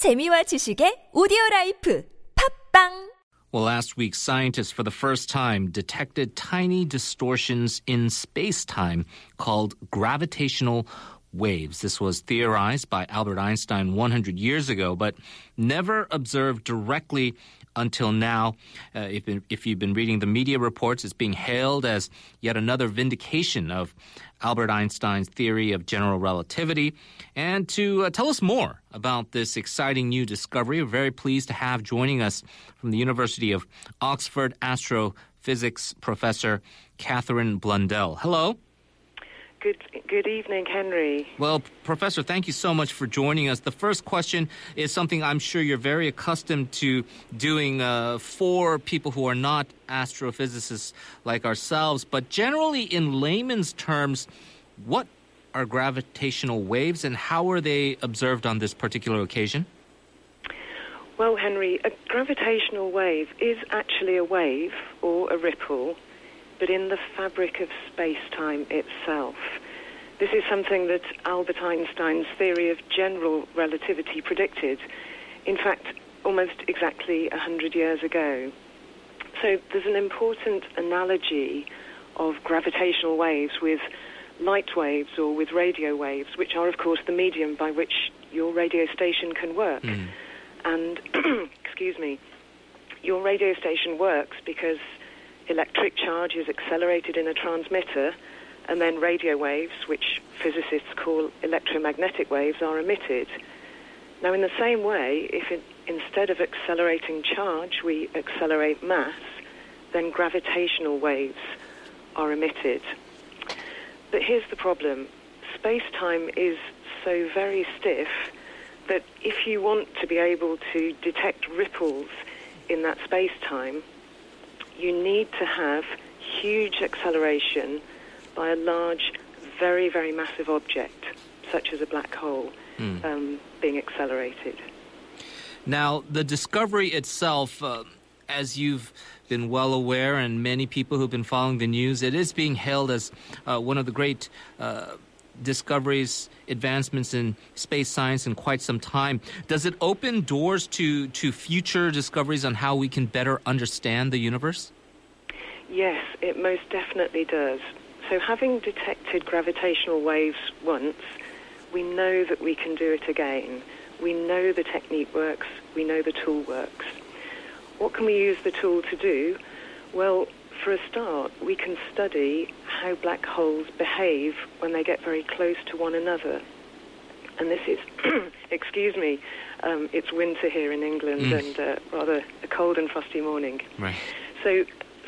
재미와 지식의 오디오 라이프 팝빵 Well, last week, scientists for the first time detected tiny distortions in space time called gravitational waves. This was theorized by Albert Einstein 100 years ago, but never observed directly until now. Uh, if, if you've been reading the media reports, it's being hailed as yet another vindication of Albert Einstein's theory of general relativity. And to uh, tell us more about this exciting new discovery, we're very pleased to have joining us from the University of Oxford astrophysics professor Katherine Blundell. Hello. Good, good evening, Henry. Well, Professor, thank you so much for joining us. The first question is something I'm sure you're very accustomed to doing uh, for people who are not astrophysicists like ourselves. But generally, in layman's terms, what are gravitational waves and how are they observed on this particular occasion? Well, Henry, a gravitational wave is actually a wave or a ripple but in the fabric of space-time itself. This is something that Albert Einstein's theory of general relativity predicted, in fact, almost exactly 100 years ago. So there's an important analogy of gravitational waves with light waves or with radio waves, which are, of course, the medium by which your radio station can work. Mm. And, excuse me, your radio station works because electric charge is accelerated in a transmitter, and then radio waves, which physicists call electromagnetic waves, are emitted. Now, in the same way, if it, instead of accelerating charge, we accelerate mass, then gravitational waves are emitted. But here's the problem space time is so very stiff that if you want to be able to detect ripples in that space time, you need to have huge acceleration by a large, very, very massive object, such as a black hole, mm. um, being accelerated. Now, the discovery itself, uh, as you've been well aware, and many people who've been following the news, it is being hailed as uh, one of the great uh, discoveries, advancements in space science in quite some time. Does it open doors to, to future discoveries on how we can better understand the universe? Yes, it most definitely does. So, having detected gravitational waves once, we know that we can do it again. We know the technique works, we know the tool works. What can we use the tool to do? Well, for a start, we can study how black holes behave when they get very close to one another. And this is, excuse me, um, it's winter here in England mm. and uh, rather a cold and frosty morning. Right. So,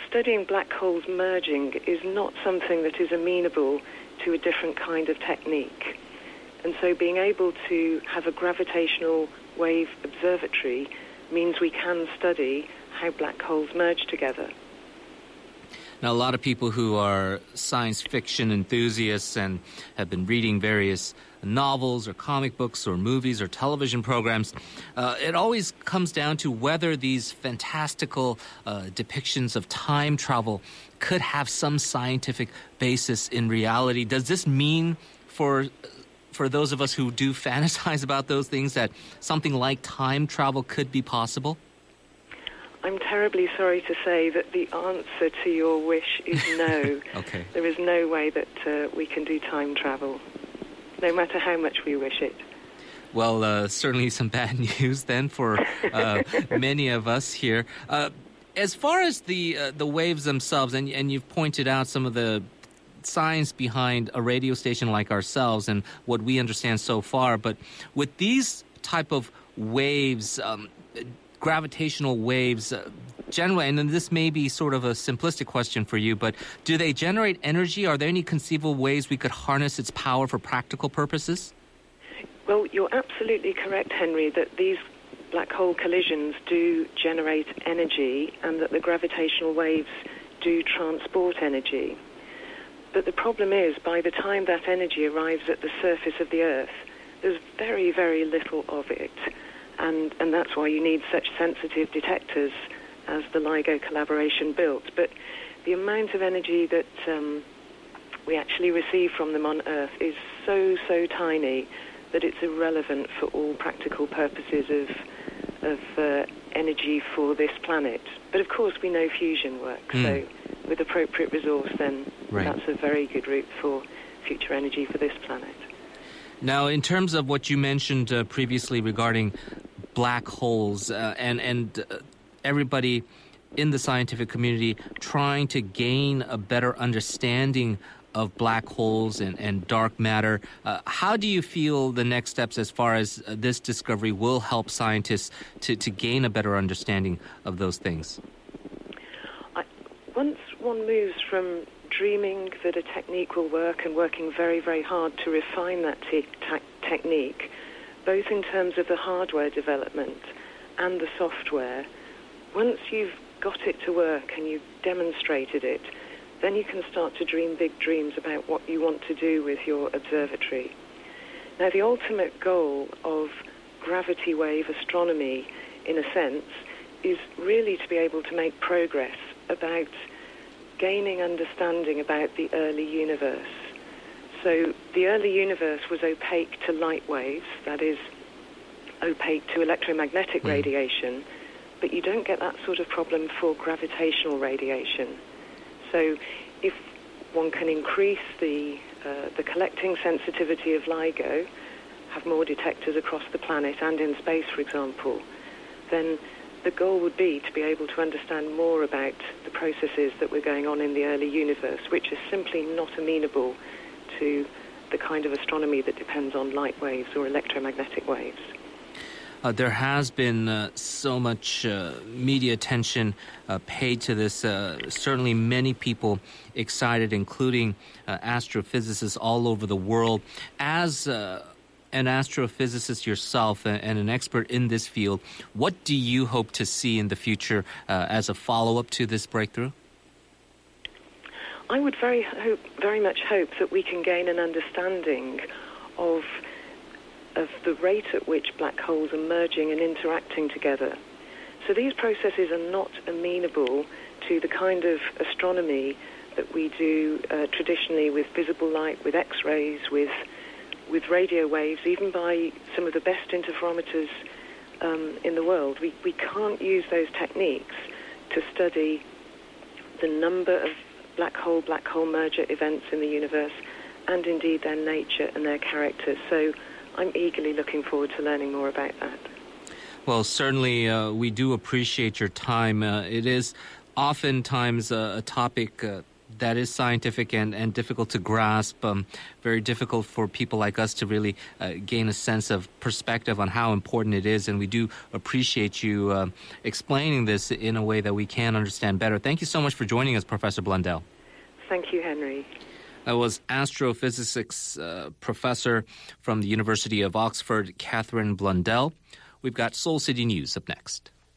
studying black holes merging is not something that is amenable to a different kind of technique. And so, being able to have a gravitational wave observatory means we can study how black holes merge together. Now, a lot of people who are science fiction enthusiasts and have been reading various novels or comic books or movies or television programs, uh, it always comes down to whether these fantastical uh, depictions of time travel could have some scientific basis in reality. Does this mean for for those of us who do fantasize about those things that something like time travel could be possible? I'm terribly sorry to say that the answer to your wish is no. okay. There is no way that uh, we can do time travel, no matter how much we wish it. Well, uh, certainly some bad news then for uh, many of us here. Uh, as far as the uh, the waves themselves, and and you've pointed out some of the science behind a radio station like ourselves and what we understand so far, but with these type of waves, um, gravitational waves uh, generally, and this may be sort of a simplistic question for you, but do they generate energy? Are there any conceivable ways we could harness its power for practical purposes? Well, you're absolutely correct, Henry, that these black hole collisions do generate energy and that the gravitational waves do transport energy. But the problem is, by the time that energy arrives at the surface of the Earth, there's very, very little of it and, and that's why you need such sensitive detectors as the LIGO collaboration built. But the amount of energy that um, we actually receive from them on Earth is so, so tiny that it's irrelevant for all practical purposes of of uh, energy for this planet. But of course, we know fusion works. Mm. So, with appropriate resource, then Right. that's a very good route for future energy for this planet. Now, in terms of what you mentioned uh, previously regarding black holes uh, and and uh, everybody in the scientific community trying to gain a better understanding of black holes and, and dark matter, uh, how do you feel the next steps as far as uh, this discovery will help scientists to, to gain a better understanding of those things? I, once one moves from dreaming that a technique will work and working very, very hard to refine that te- te- technique, both in terms of the hardware development and the software, once you've got it to work and you've demonstrated it, then you can start to dream big dreams about what you want to do with your observatory. Now, the ultimate goal of gravity wave astronomy, in a sense, is really to be able to make progress about gaining understanding about the early universe. So, the early universe was opaque to light waves, that is, opaque to electromagnetic Mm. radiation, but you don't get that sort of problem for gravitational radiation. So, if one can increase the uh, the collecting sensitivity of LIGO, have more detectors across the planet and in space, for example, then the goal would be to be able to understand more about the processes that were going on in the early universe, which is simply not amenable to the kind of astronomy that depends on light waves or electromagnetic waves. Uh, there has been uh, so much uh, media attention uh, paid to this. Uh, certainly, many people excited, including uh, astrophysicists all over the world. As an astrophysicist yourself and, and an expert in this field, what do you hope to see in the future as a follow up to this breakthrough? I would very hope, very much hope that we can gain an understanding of of the rate at which black holes are merging and interacting together. So these processes are not amenable to the kind of astronomy that we do uh, traditionally with visible light, with X-rays, with with radio waves, even by some of the best interferometers um, in the world. We we can't use those techniques to study the number of black hole black hole merger events in the universe, and indeed their nature and their character. So I'm eagerly looking forward to learning more about that. Well, certainly, uh, we do appreciate your time. Uh, it is oftentimes a, a topic uh, that is scientific and, and difficult to grasp, um, very difficult for people like us to really uh, gain a sense of perspective on how important it is. And we do appreciate you uh, explaining this in a way that we can understand better. Thank you so much for joining us, Professor Blundell. Thank you, Henry. That was astrophysics uh, professor from the University of Oxford, Katherine Blundell. We've got Seoul City News up next.